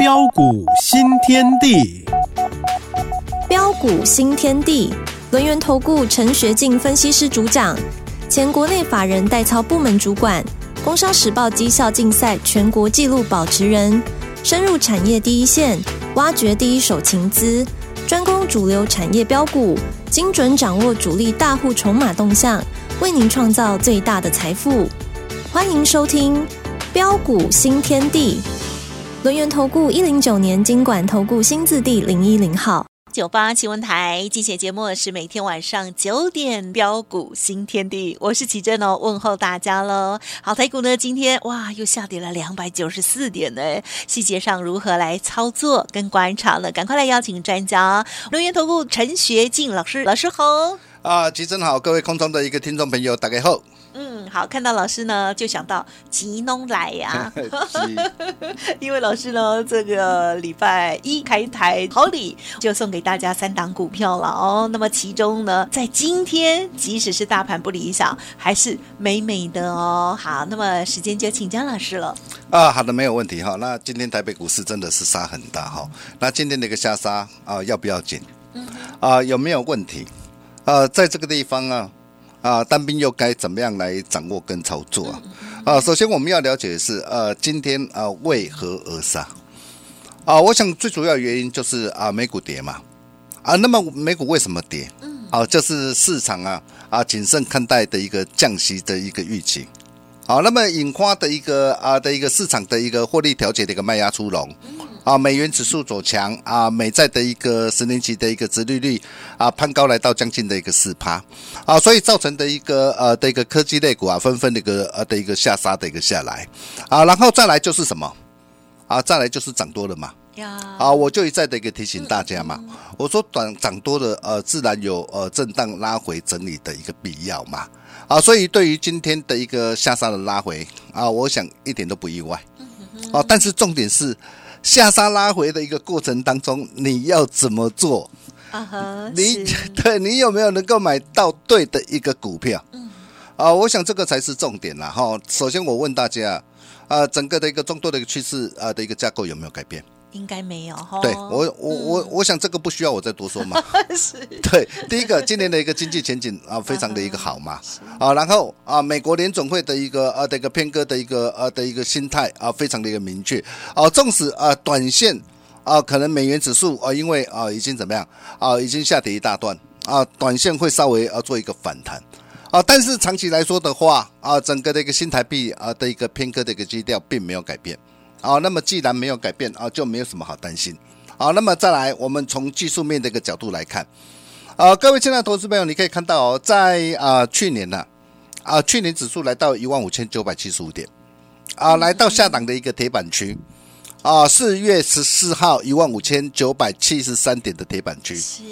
标股新天地，标股新天地，轮源投顾陈学进分析师主讲，前国内法人代操部门主管，工商时报绩效竞赛全国纪录保持人，深入产业第一线，挖掘第一手情资，专攻主流产业标股，精准掌握主力大户筹码动向，为您创造最大的财富。欢迎收听标股新天地，轮源投顾一零九年经管投顾新字第零一零号。九八新闻台竞选节目是每天晚上九点标股新天地，我是奇珍哦，问候大家喽。好，台股呢今天哇又下跌了两百九十四点呢，细节上如何来操作跟观察呢？赶快来邀请专家，龙源投顾陈学进老师，老师好。啊，吉珍好，各位空中的一个听众朋友，大家好。嗯，好，看到老师呢，就想到吉农来呀，因为老师呢，这个礼拜一开台好礼就送给大家三档股票了哦。那么其中呢，在今天，即使是大盘不理想，还是美美的哦。好，那么时间就请江老师了。啊，好的，没有问题哈。那今天台北股市真的是杀很大哈。那今天的一个下杀啊，要不要紧？啊，有没有问题？啊，在这个地方啊。啊，单兵又该怎么样来掌握跟操作啊？啊，首先我们要了解的是，呃，今天啊为何而杀？啊，我想最主要原因就是啊美股跌嘛。啊，那么美股为什么跌？嗯，啊，就是市场啊啊谨慎看待的一个降息的一个预期。好，那么引发的一个啊的一个市场的一个获利调节的一个卖压出笼。啊，美元指数走强啊，美债的一个十年期的一个殖利率啊攀高来到将近的一个四趴。啊，所以造成的一个呃的一个科技类股啊纷纷的一个呃的一个下杀的一个下来。啊，然后再来就是什么？啊，再来就是涨多了嘛。啊，我就一再的一个提醒大家嘛，我说短涨多了呃自然有呃震荡拉回整理的一个必要嘛。啊，所以对于今天的一个下杀的拉回啊，我想一点都不意外。啊，但是重点是。下杀拉回的一个过程当中，你要怎么做？啊哈，你 对你有没有能够买到对的一个股票？嗯，啊，我想这个才是重点啦。哈。首先我问大家，啊，整个的一个众多的一个趋势啊的一个架构有没有改变？应该没有哈。对我，我我我想这个不需要我再多说嘛。是。对，第一个，今年的一个经济前景啊，非常的一个好嘛。啊，然后啊，美国联总会的一个呃的一个偏鸽的一个呃的一个心态啊，非常的一个明确。啊，纵使啊，短线啊，可能美元指数啊，因为啊，已经怎么样啊，已经下跌一大段啊，短线会稍微啊做一个反弹啊，但是长期来说的话啊，整个的一个新台币啊的一个偏科的一个基调并没有改变。好，那么既然没有改变啊，就没有什么好担心。好，那么再来，我们从技术面的一个角度来看，啊，各位亲爱的投资朋友，你可以看到哦，在啊去年呢，啊去年指数来到一万五千九百七十五点，啊来到下档的一个铁板区，啊四月十四号一万五千九百七十三点的铁板区，是。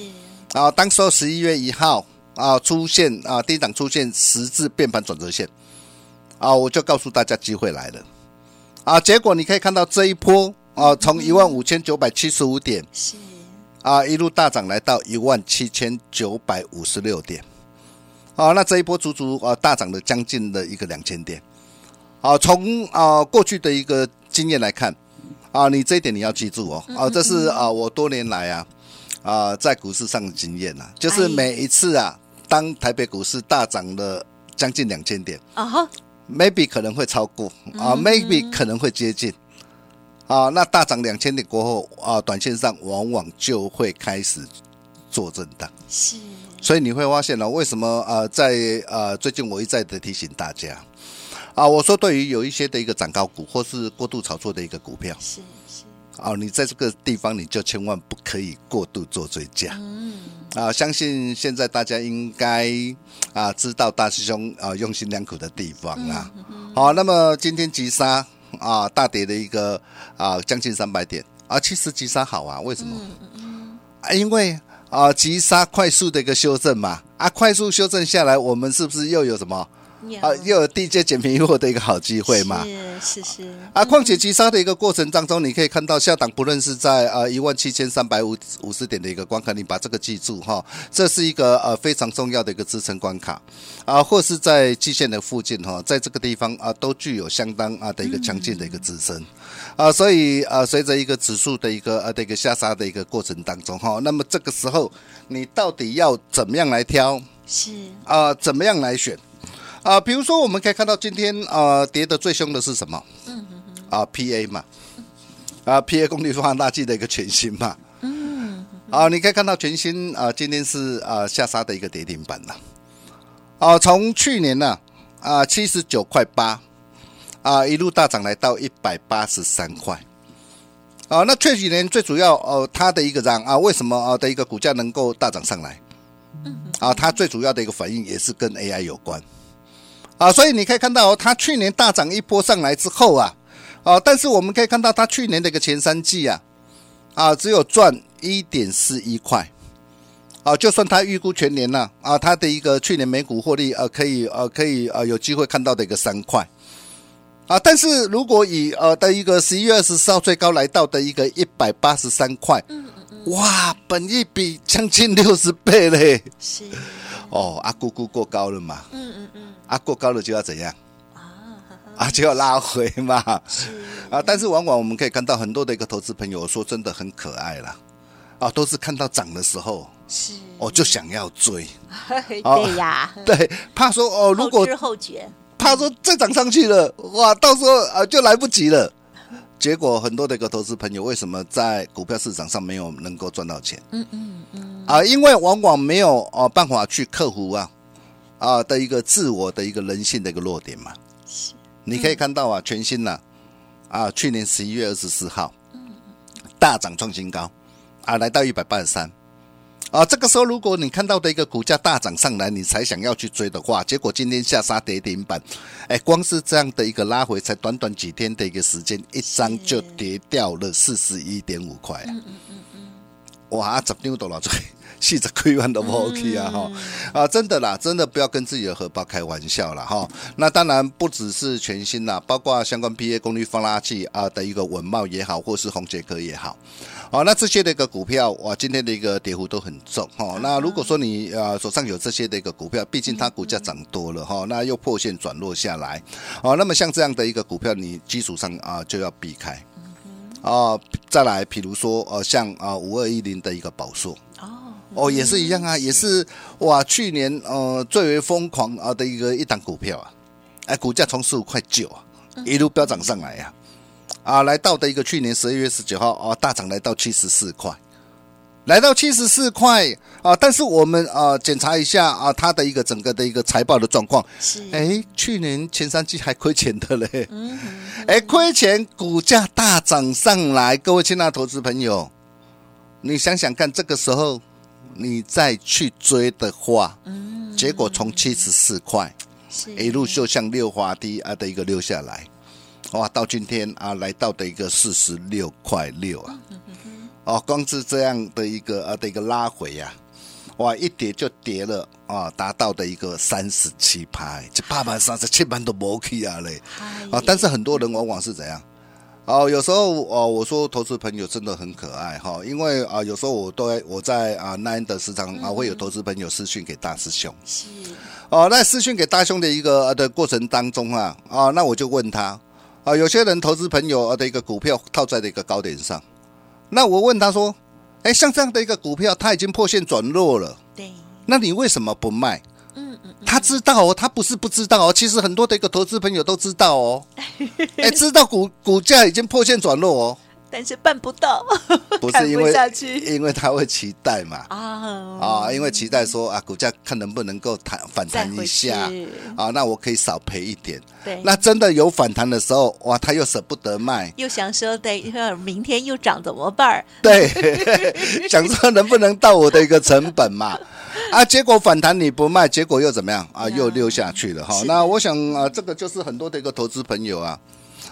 啊，当时候十一月一号啊出现啊低档出现十字变盘转折线，啊我就告诉大家机会来了。啊，结果你可以看到这一波啊，从一万五千九百七十五点是。啊，一路大涨来到一万七千九百五十六点，啊，那这一波足足啊大涨了将近的一个两千点，啊，从啊过去的一个经验来看，啊，你这一点你要记住哦，啊，这是啊我多年来啊啊在股市上的经验呐，就是每一次啊，当台北股市大涨了将近两千点啊哈。Maybe 可能会超过啊，maybe 可能会接近啊，那大涨两千点过后啊，短线上往往就会开始做震荡。是，所以你会发现呢，为什么呃，在呃最近我一再的提醒大家啊，我说对于有一些的一个涨高股或是过度炒作的一个股票，是是啊，你在这个地方你就千万不可以过度做追加。嗯。啊，相信现在大家应该啊知道大师兄啊用心良苦的地方啊。好，那么今天急杀啊大跌的一个啊将近三百点啊，其实急杀好啊，为什么？啊，因为啊急杀快速的一个修正嘛啊，快速修正下来，我们是不是又有什么啊，又有低阶减便宜货的一个好机会嘛。是是是。啊，况且急杀的一个过程当中，你可以看到下档不论是在呃一万七千三百五五十点的一个关卡，你把这个记住哈，这是一个呃非常重要的一个支撑关卡啊，或是在季线的附近哈，在这个地方啊都具有相当啊的一个强劲的一个支撑啊，所以啊随着一个指数的一个呃的一个下杀的一个过程当中哈，那么这个时候你到底要怎么样来挑？是啊，怎么样来选？啊，比如说我们可以看到今天啊跌的最凶的是什么？嗯嗯嗯。啊，PA 嘛，啊，PA 功率放大器的一个全新嘛。嗯。啊，你可以看到全新啊，今天是啊下杀的一个跌停板了。啊，从去年呢啊七十九块八啊一路大涨来到一百八十三块。啊，那这几年最主要哦它的一个涨啊，为什么啊的一个股价能够大涨上来？啊，它最主要的一个反应也是跟 AI 有关，啊，所以你可以看到，它去年大涨一波上来之后啊，啊，但是我们可以看到，它去年的一个前三季啊，啊，只有赚一点四一块，啊，就算它预估全年呢，啊，它的一个去年每股获利呃，可以呃，可以呃，有机会看到的一个三块，啊，但是如果以呃的一个十一月二十四号最高来到的一个一百八十三块。哇，本一比将近六十倍嘞！是哦，阿姑姑过高了嘛？嗯嗯嗯，啊过高了就要怎样？啊 啊就要拉回嘛？是啊，但是往往我们可以看到很多的一个投资朋友说真的很可爱啦，啊，都是看到涨的时候是哦就想要追，对呀，对，怕说哦如果后觉，怕说再涨上去了，哇，到时候啊就来不及了。结果很多的一个投资朋友为什么在股票市场上没有能够赚到钱？嗯嗯嗯啊，因为往往没有哦办法去克服啊啊的一个自我的一个人性的一个弱点嘛。是，你可以看到啊，全新呐啊，去年十一月二十四号，大涨创新高啊，来到一百八十三。啊，这个时候如果你看到的一个股价大涨上来，你才想要去追的话，结果今天下杀跌停板，哎，光是这样的一个拉回，才短短几天的一个时间，一张就跌掉了四十一点五块。嗯嗯嗯嗯，哇，十张多了这。细着亏完都不 OK 啊哈啊，真的啦，真的不要跟自己的荷包开玩笑了哈。那当然不只是全新啦，包括相关 PA 功率放大器啊的一个文茂也好，或是红杰科也好。好，那这些的一个股票，哇，今天的一个跌幅都很重哈。那如果说你呃手上有这些的一个股票，毕竟它股价涨多了哈，那又破线转落下来，哦，那么像这样的一个股票，你基础上啊就要避开。哦，再来，比如说呃像啊五二一零的一个宝硕，哦哦也是一样啊，也是哇，去年呃最为疯狂啊的一个一档股票啊，哎，股价从十五块九啊一路飙涨上来呀。啊，来到的一个去年十二月十九号啊，大涨来到七十四块，来到七十四块啊，但是我们啊检查一下啊，它的一个整个的一个财报的状况。是，哎，去年前三季还亏钱的嘞，嗯，哎，亏钱，股价大涨上来，各位亲爱的投资朋友，你想想看，这个时候你再去追的话，嗯，结果从七十四块一路就像溜滑梯啊的一个溜下来。哇，到今天啊，来到的一个四十六块六啊，哦，光是这样的一个啊的一个拉回呀，哇，一跌就跌了啊，达到的一个三十七拍，这八百三十七盘都没去啊嘞，啊，但是很多人往往是怎样？哦，有时候哦，我说投资朋友真的很可爱哈，因为啊，有时候我都我在啊那的时常啊会有投资朋友私讯给大师兄，是，哦，那私讯给大兄的一个的过程当中啊，啊，那我就问他。啊，有些人投资朋友的一个股票套在的一个高点上，那我问他说：“哎，像这样的一个股票，它已经破线转弱了，对，那你为什么不卖？”他知道哦，他不是不知道哦，其实很多的一个投资朋友都知道哦，哎，知道股股价已经破线转弱哦。但是办不到，不是 因为因为他会期待嘛啊啊，因为期待说啊，股价看能不能够弹反弹一下啊，那我可以少赔一点。对，那真的有反弹的时候，哇，他又舍不得卖，又想说对，明天又涨怎么办？对，想说能不能到我的一个成本嘛？啊，结果反弹你不卖，结果又怎么样啊？又溜下去了哈。那我想啊，这个就是很多的一个投资朋友啊。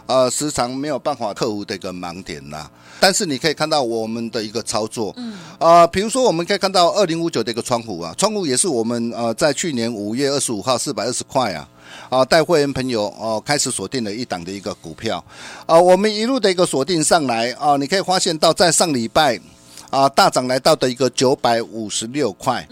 呃，时常没有办法克服的一个盲点啦。但是你可以看到我们的一个操作，嗯，啊，比如说我们可以看到二零五九的一个窗户啊，窗户也是我们呃在去年五月二十五号四百二十块啊，啊带会员朋友哦开始锁定了一档的一个股票，啊，我们一路的一个锁定上来啊，你可以发现到在上礼拜啊大涨来到的一个九百五十六块，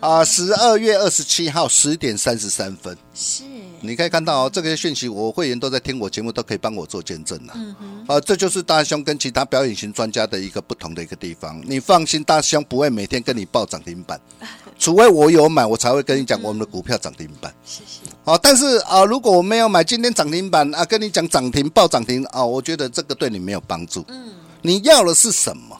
啊，十二月二十七号十点三十三分是。你可以看到哦，这个讯息我会员都在听我节目，都可以帮我做见证了。嗯哼，啊，这就是大兄跟其他表演型专家的一个不同的一个地方。你放心，大兄不会每天跟你报涨停板，除非我有买，我才会跟你讲我们的股票涨停板。谢谢。啊，但是啊，如果我没有买，今天涨停板啊，跟你讲涨停报涨停啊，我觉得这个对你没有帮助。嗯，你要的是什么？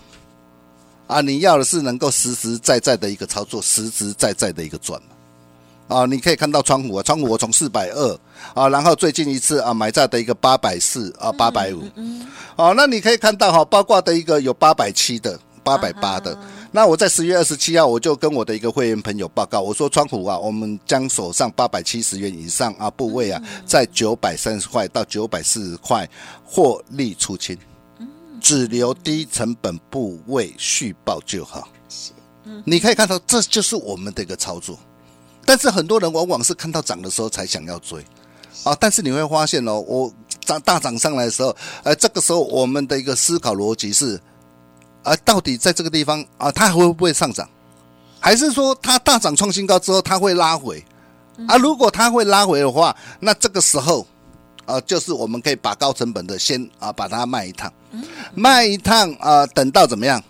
啊，你要的是能够实实在在的一个操作，实实在在的一个赚嘛。啊，你可以看到窗户啊，窗户我从四百二啊，然后最近一次啊买在的一个八百四啊，八百五，哦，那你可以看到哈，包括的一个有八百七的，八百八的。那我在十月二十七号，我就跟我的一个会员朋友报告，我说窗户啊，我们将手上八百七十元以上啊部位啊，在九百三十块到九百四十块获利出清，只留低成本部位续报就好。嗯你可以看到，这就是我们的一个操作。但是很多人往往是看到涨的时候才想要追，啊！但是你会发现哦，我涨大涨上来的时候，呃，这个时候我们的一个思考逻辑是，啊，到底在这个地方啊，它还会不会上涨？还是说它大涨创新高之后它会拉回？啊，如果它会拉回的话，那这个时候啊，就是我们可以把高成本的先啊把它卖一趟，卖一趟啊，等到怎么样？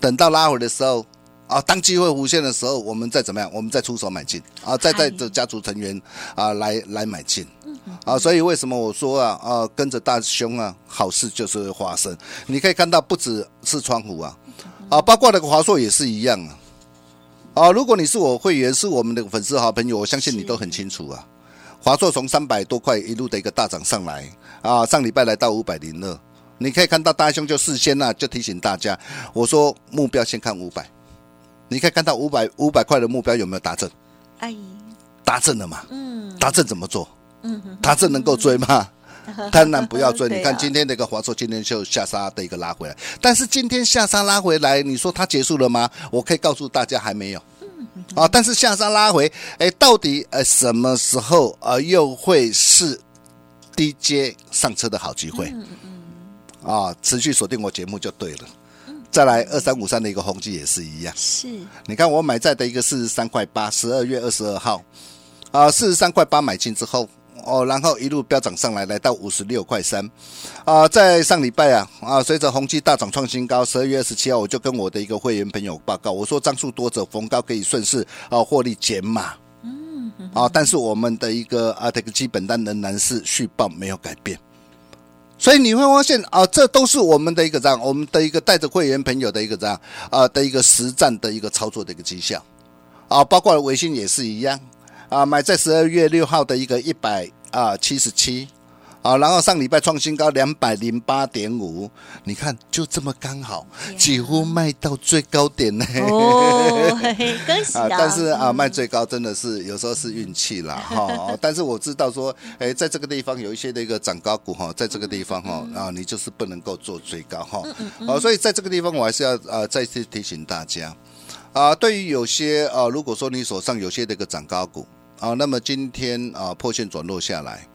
等到拉回的时候。啊，当机会无限的时候，我们再怎么样，我们再出手买进啊，再带着家族成员啊来来买进啊，所以为什么我说啊啊，跟着大兄啊，好事就是会发生。你可以看到，不只是窗户啊，啊，包括那个华硕也是一样啊。啊，如果你是我会员，是我们的粉丝好朋友，我相信你都很清楚啊。华硕从三百多块一路的一个大涨上来啊，上礼拜来到五百零二，你可以看到大兄就事先呢就提醒大家，我说目标先看五百。你可以看到五百五百块的目标有没有达成？哎，达成了嘛？嗯，达成怎么做？嗯，达成能够追吗？当然不要追。你看今天那个华硕，今天就下杀的一个拉回来，但是今天下杀拉回来，你说它结束了吗？我可以告诉大家还没有。啊，但是下杀拉回，哎，到底呃什么时候呃又会是低阶上车的好机会？嗯嗯。啊，持续锁定我节目就对了。再来二三五三的一个红基也是一样，是，你看我买在的一个四十三块八，十二月二十二号，啊，四十三块八买进之后，哦，然后一路飙涨上来，来到五十六块三，啊，在上礼拜啊，啊，随着红基大涨创新高，十二月二十七号，我就跟我的一个会员朋友报告，我说张数多者逢高可以顺势啊获利减码，嗯，啊，但是我们的一个啊这个基本单仍然是续报没有改变。所以你会发现啊，这都是我们的一个这样，我们的一个带着会员朋友的一个这样啊的一个实战的一个操作的一个绩效啊，包括微信也是一样啊，买在十二月六号的一个一百啊七十七。啊，然后上礼拜创新高两百零八点五，你看就这么刚好，几乎卖到最高点呢。哦，恭喜啊！但是啊，卖最高真的是有时候是运气啦，哈。但是我知道说，哎，在这个地方有一些的一个涨高股哈，在这个地方哈，啊，你就是不能够做最高哈。啊，所以在这个地方我还是要啊再次提醒大家，啊，对于有些啊，如果说你手上有些的一个涨高股啊，那么今天啊破线转落下来。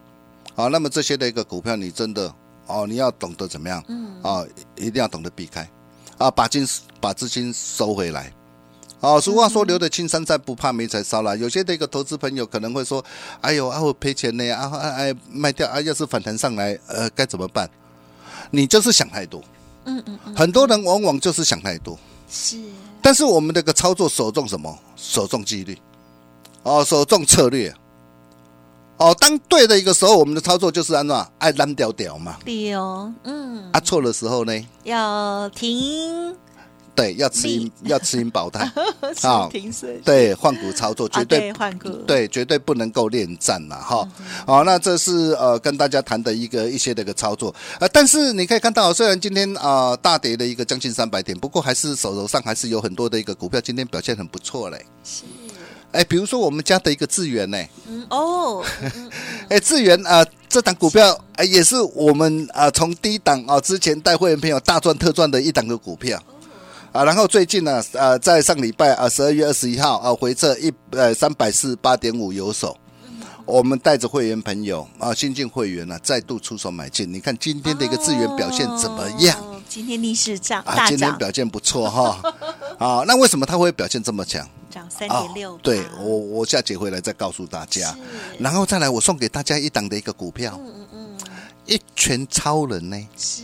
好，那么这些的一个股票，你真的哦，你要懂得怎么样？嗯，啊，一定要懂得避开，啊，把金把资金收回来。哦，俗话说，留得青山在，不怕没柴烧了。有些的一个投资朋友可能会说：“哎呦，啊，我赔钱呢，啊，哎，卖掉啊，要是反弹上来，呃，该怎么办？”你就是想太多。嗯嗯嗯。很多人往往就是想太多。是。但是我们这个操作，首重什么？首重纪律。哦，首重策略。哦，当对的一个时候，我们的操作就是按照爱蓝调调嘛。对哦，嗯。啊，错的时候呢？要停。对，要持盈，要持盈保泰。啊，停损。对，换股操作绝对换股。对，绝对不能够恋战了哈。好，那这是呃跟大家谈的一个一些的一个操作。呃，但是你可以看到，虽然今天啊大跌的一个将近三百点，不过还是手头上还是有很多的一个股票今天表现很不错嘞。是。哎，比如说我们家的一个智源呢，嗯哦，哎，智源啊，这档股票哎也是我们啊从低档啊之前带会员朋友大赚特赚的一档的股票。啊，然后最近呢，呃，在上礼拜啊，十二月二十一号啊，回撤一呃三百四十八点五有手，我们带着会员朋友啊，新进会员呢，再度出手买进。你看今天的一个资源表现怎么样？今天逆势涨，啊，今天表现不错哈。啊，那为什么它会表现这么强？涨三点六。对我，我下节回来再告诉大家。然后再来，我送给大家一档的一个股票，嗯嗯嗯，一拳超人呢？是。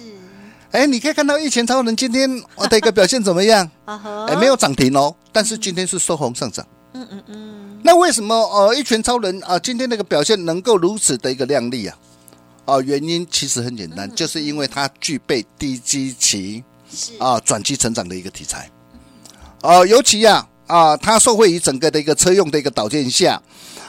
哎，你可以看到一拳超人今天我的一个表现怎么样？哎，没有涨停哦，但是今天是收红上涨。嗯嗯嗯。那为什么呃一拳超人啊今天那个表现能够如此的一个亮丽啊？啊，原因其实很简单，就是因为它具备低基期啊转机成长的一个题材。啊，尤其呀啊，它受惠于整个的一个车用的一个导线下。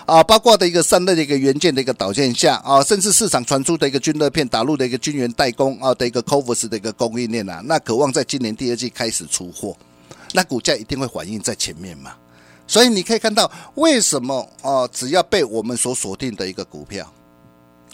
啊，包括的一个散热的一个元件的一个导线下啊，甚至市场传出的一个均热片打入的一个晶圆代工啊的一个 Covers 的一个供应链啊，那渴望在今年第二季开始出货，那股价一定会反映在前面嘛。所以你可以看到，为什么啊，只要被我们所锁定的一个股票，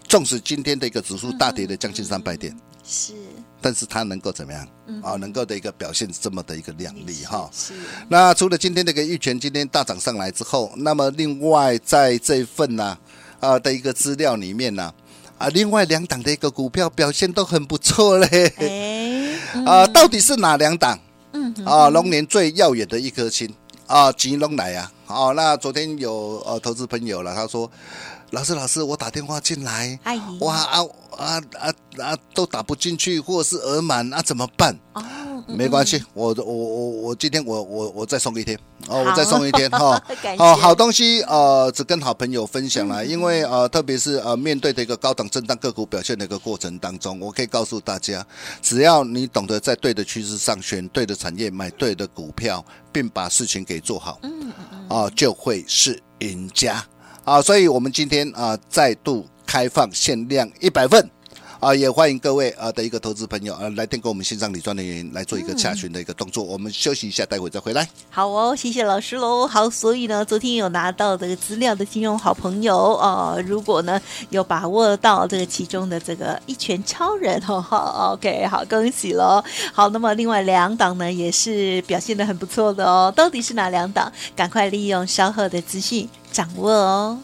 纵使今天的一个指数大跌了将近三百点，是。但是它能够怎么样啊？能够的一个表现这么的一个亮丽哈。是。那除了今天的一个玉泉今天大涨上来之后，那么另外在这一份呢啊的一个资料里面呢啊，另外两档的一个股票表现都很不错嘞。哎。啊，到底是哪两档？嗯。啊，龙年最耀眼的一颗星啊，吉龙来啊。好，那昨天有呃投资朋友了，他说。老师，老师，我打电话进来，哇啊啊啊啊，都打不进去，或者是额满，那怎么办？哦，没关系，我我我我今天我我我再送一天，哦，我再送一天哈。哦，好东西呃，只跟好朋友分享了，因为呃，特别是呃，面对的一个高档震荡个股表现的一个过程当中，我可以告诉大家，只要你懂得在对的趋势上选对的产业，买对的股票，并把事情给做好，嗯嗯嗯，啊，就会是赢家。啊，所以我们今天啊再度开放限量一百份，啊，也欢迎各位啊的一个投资朋友啊来电跟我们线上理专的员来做一个洽询的一个动作。我们休息一下，待会再回来。好哦，谢谢老师喽。好，所以呢，昨天有拿到这个资料的金融好朋友啊，如果呢有把握到这个其中的这个一拳超人哦，好，OK，好，恭喜喽。好，那么另外两档呢也是表现的很不错的哦，到底是哪两档？赶快利用稍后的资讯。掌握哦！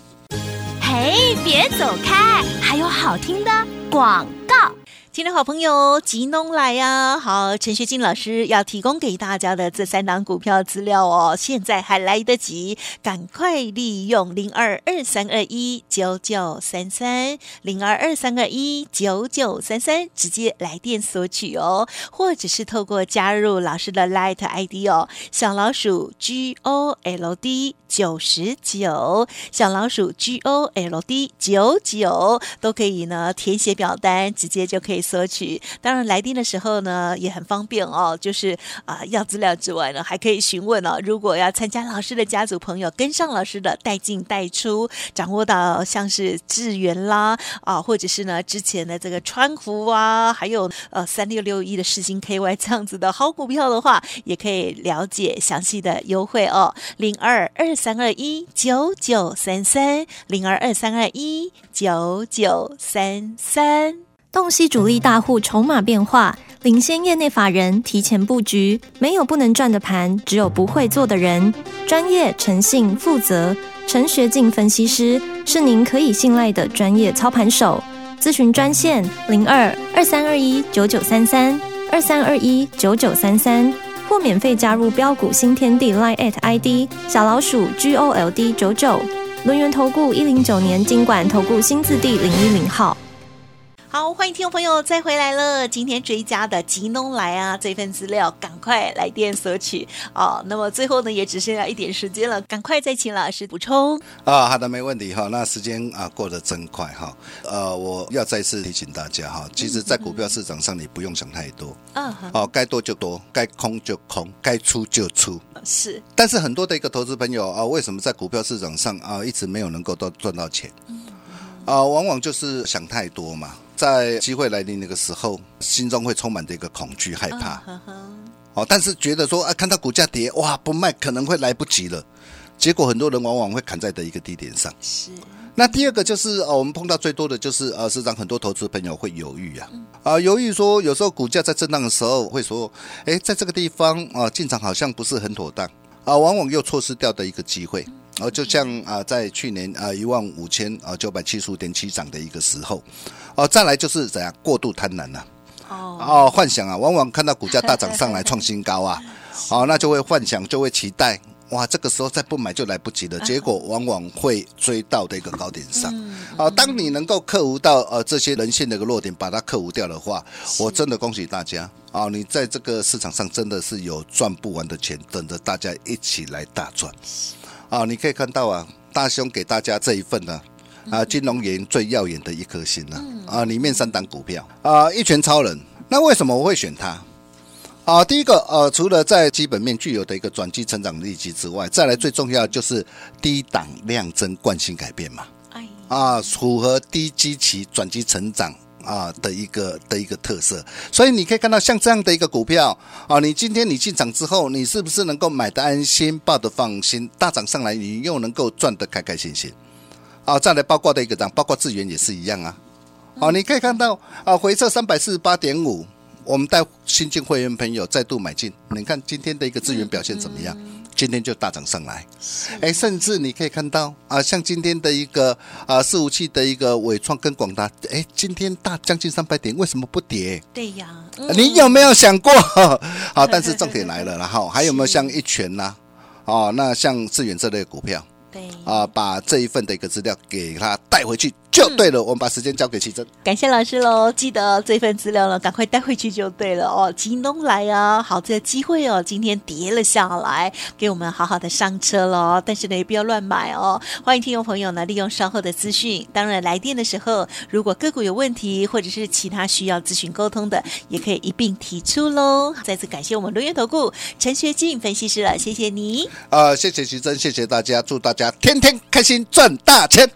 嘿，别走开，还有好听的广告。听众好朋友，吉农来呀！好，陈学金老师要提供给大家的这三档股票资料哦，现在还来得及，赶快利用零二二三二一九九三三零二二三二一九九三三直接来电索取哦，或者是透过加入老师的 Light ID 哦，小老鼠 G O L D 九十九，小老鼠 G O L D 九九都可以呢，填写表单，直接就可以。索取，当然来电的时候呢也很方便哦，就是啊要资料之外呢，还可以询问哦。如果要参加老师的家族朋友，跟上老师的带进带出，掌握到像是智源啦啊，或者是呢之前的这个川湖啊，还有呃三六六一的世星 KY 这样子的好股票的话，也可以了解详细的优惠哦。零二二三二一九九三三零二二三二一九九三三。洞悉主力大户筹码变化，领先业内法人提前布局，没有不能赚的盘，只有不会做的人。专业、诚信、负责，陈学进分析师是您可以信赖的专业操盘手。咨询专线零二二三二一九九三三二三二一九九三三，或免费加入标股新天地 line at ID 小老鼠 G O L D 九九轮源投顾一零九年经管投顾新字第零一零号。好，欢迎听众朋友再回来了。今天追加的吉农来啊，这份资料赶快来电索取哦。那么最后呢，也只剩下一点时间了，赶快再请老师补充啊。好的，没问题哈。那时间啊过得真快哈。呃，我要再次提醒大家哈，其实，在股票市场上，你不用想太多。嗯。哦，该多就多，该空就空，该出就出。是。但是很多的一个投资朋友啊，为什么在股票市场上啊，一直没有能够都赚到钱？啊，往往就是想太多嘛。在机会来临那个时候，心中会充满着一个恐惧、害怕。哦，但是觉得说啊，看到股价跌，哇，不卖可能会来不及了。结果很多人往往会砍在的一个低点上。是那第二个就是呃，我们碰到最多的就是呃，市场很多投资朋友会犹豫啊，啊，犹豫说有时候股价在震荡的时候会说，哎，在这个地方啊进场好像不是很妥当啊，往往又错失掉的一个机会。然后就像啊，在去年啊一万五千啊九百七十五点七涨的一个时候，哦，再来就是怎样过度贪婪了。哦，哦，幻想啊，往往看到股价大涨上来创新高啊，好、那就会幻想，就会期待，哇，这个时候再不买就来不及了，结果往往会追到的一个高点上。啊、当你能够克服到呃这些人性的一个弱点，把它克服掉的话，我真的恭喜大家啊！你在这个市场上真的是有赚不完的钱，等着大家一起来大赚。啊，你可以看到啊，大兄给大家这一份呢、啊，金融业最耀眼的一颗星呢、啊，里面三档股票啊，一拳超人。那为什么我会选它？啊，第一个呃，除了在基本面具有的一个转机成长利基之外，再来最重要就是低档量增惯性改变嘛。哎，啊，符合低基期转机成长啊的一个的一个特色，所以你可以看到像这样的一个股票啊，你今天你进场之后，你是不是能够买的安心，抱得放心，大涨上来你又能够赚得开开心心？啊，再来包括的一个涨，包括智源也是一样啊。啊，你可以看到啊，回撤三百四十八点五，我们带新进会员朋友再度买进，你看今天的一个资源表现怎么样？今天就大涨上来，哎，甚至你可以看到啊，像今天的一个啊四五七的一个伟创跟广达，哎，今天大将近三百点，为什么不跌？对呀，你有没有想过？好，但是重点来了，然后还有没有像一拳呐、哦，那像致远这类股票对啊，把这一份的一个资料给他带回去就对了。我们把时间交给奇珍。感谢老师喽！记得这份资料呢，赶快带回去就对了哦。京东来啊，好这个机会哦，今天跌了下来，给我们好好的上车喽。但是呢，也不要乱买哦。欢迎听众朋友呢，利用稍后的资讯，当然来电的时候，如果个股有问题或者是其他需要咨询沟通的，也可以一并提出喽。再次感谢我们轮源投顾陈学进分析师了，谢谢你。啊，谢谢奇珍，谢谢大家，祝大家天天开心，赚大钱。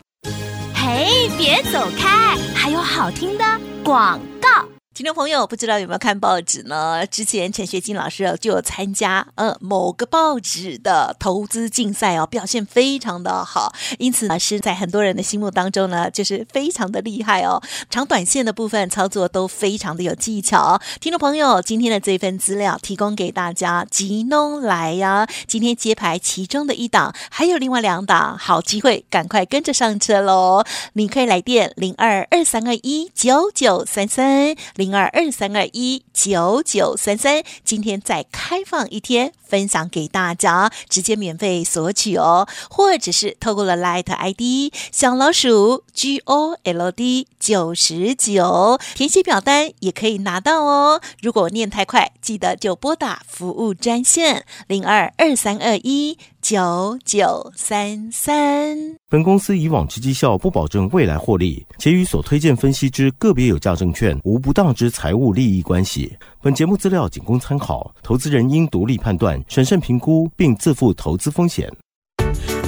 嘿，别走开，还有好听的广告。听众朋友，不知道有没有看报纸呢？之前陈学金老师就有参加呃某个报纸的投资竞赛哦，表现非常的好，因此呢是在很多人的心目当中呢，就是非常的厉害哦。长短线的部分操作都非常的有技巧。听众朋友，今天的这份资料提供给大家，吉农来呀，今天揭牌其中的一档，还有另外两档，好机会，赶快跟着上车喽！你可以来电零二二三二一九九三三零二二三二一九九三三，今天再开放一天，分享给大家，直接免费索取哦，或者是透过了 Light ID 小老鼠 G O L D 九十九填写表单也可以拿到哦。如果念太快，记得就拨打服务专线零二二三二一九九三三。本公司以往之绩效不保证未来获利，且与所推荐分析之个别有价证券无不当之财务利益关系。本节目资料仅供参考，投资人应独立判断、审慎评估，并自负投资风险。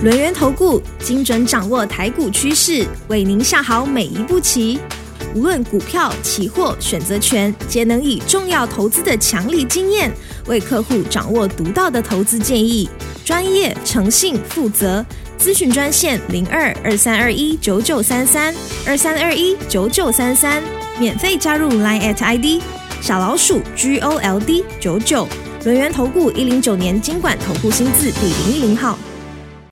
轮源投顾精准掌握台股趋势，为您下好每一步棋。无论股票、期货、选择权，皆能以重要投资的强力经验，为客户掌握独到的投资建议。专业、诚信、负责。咨询专线零二二三二一九九三三二三二一九九三三，免费加入 Line at ID 小老鼠 G O L D 九九。轮源投顾一零九年经管投顾新字第零一零号。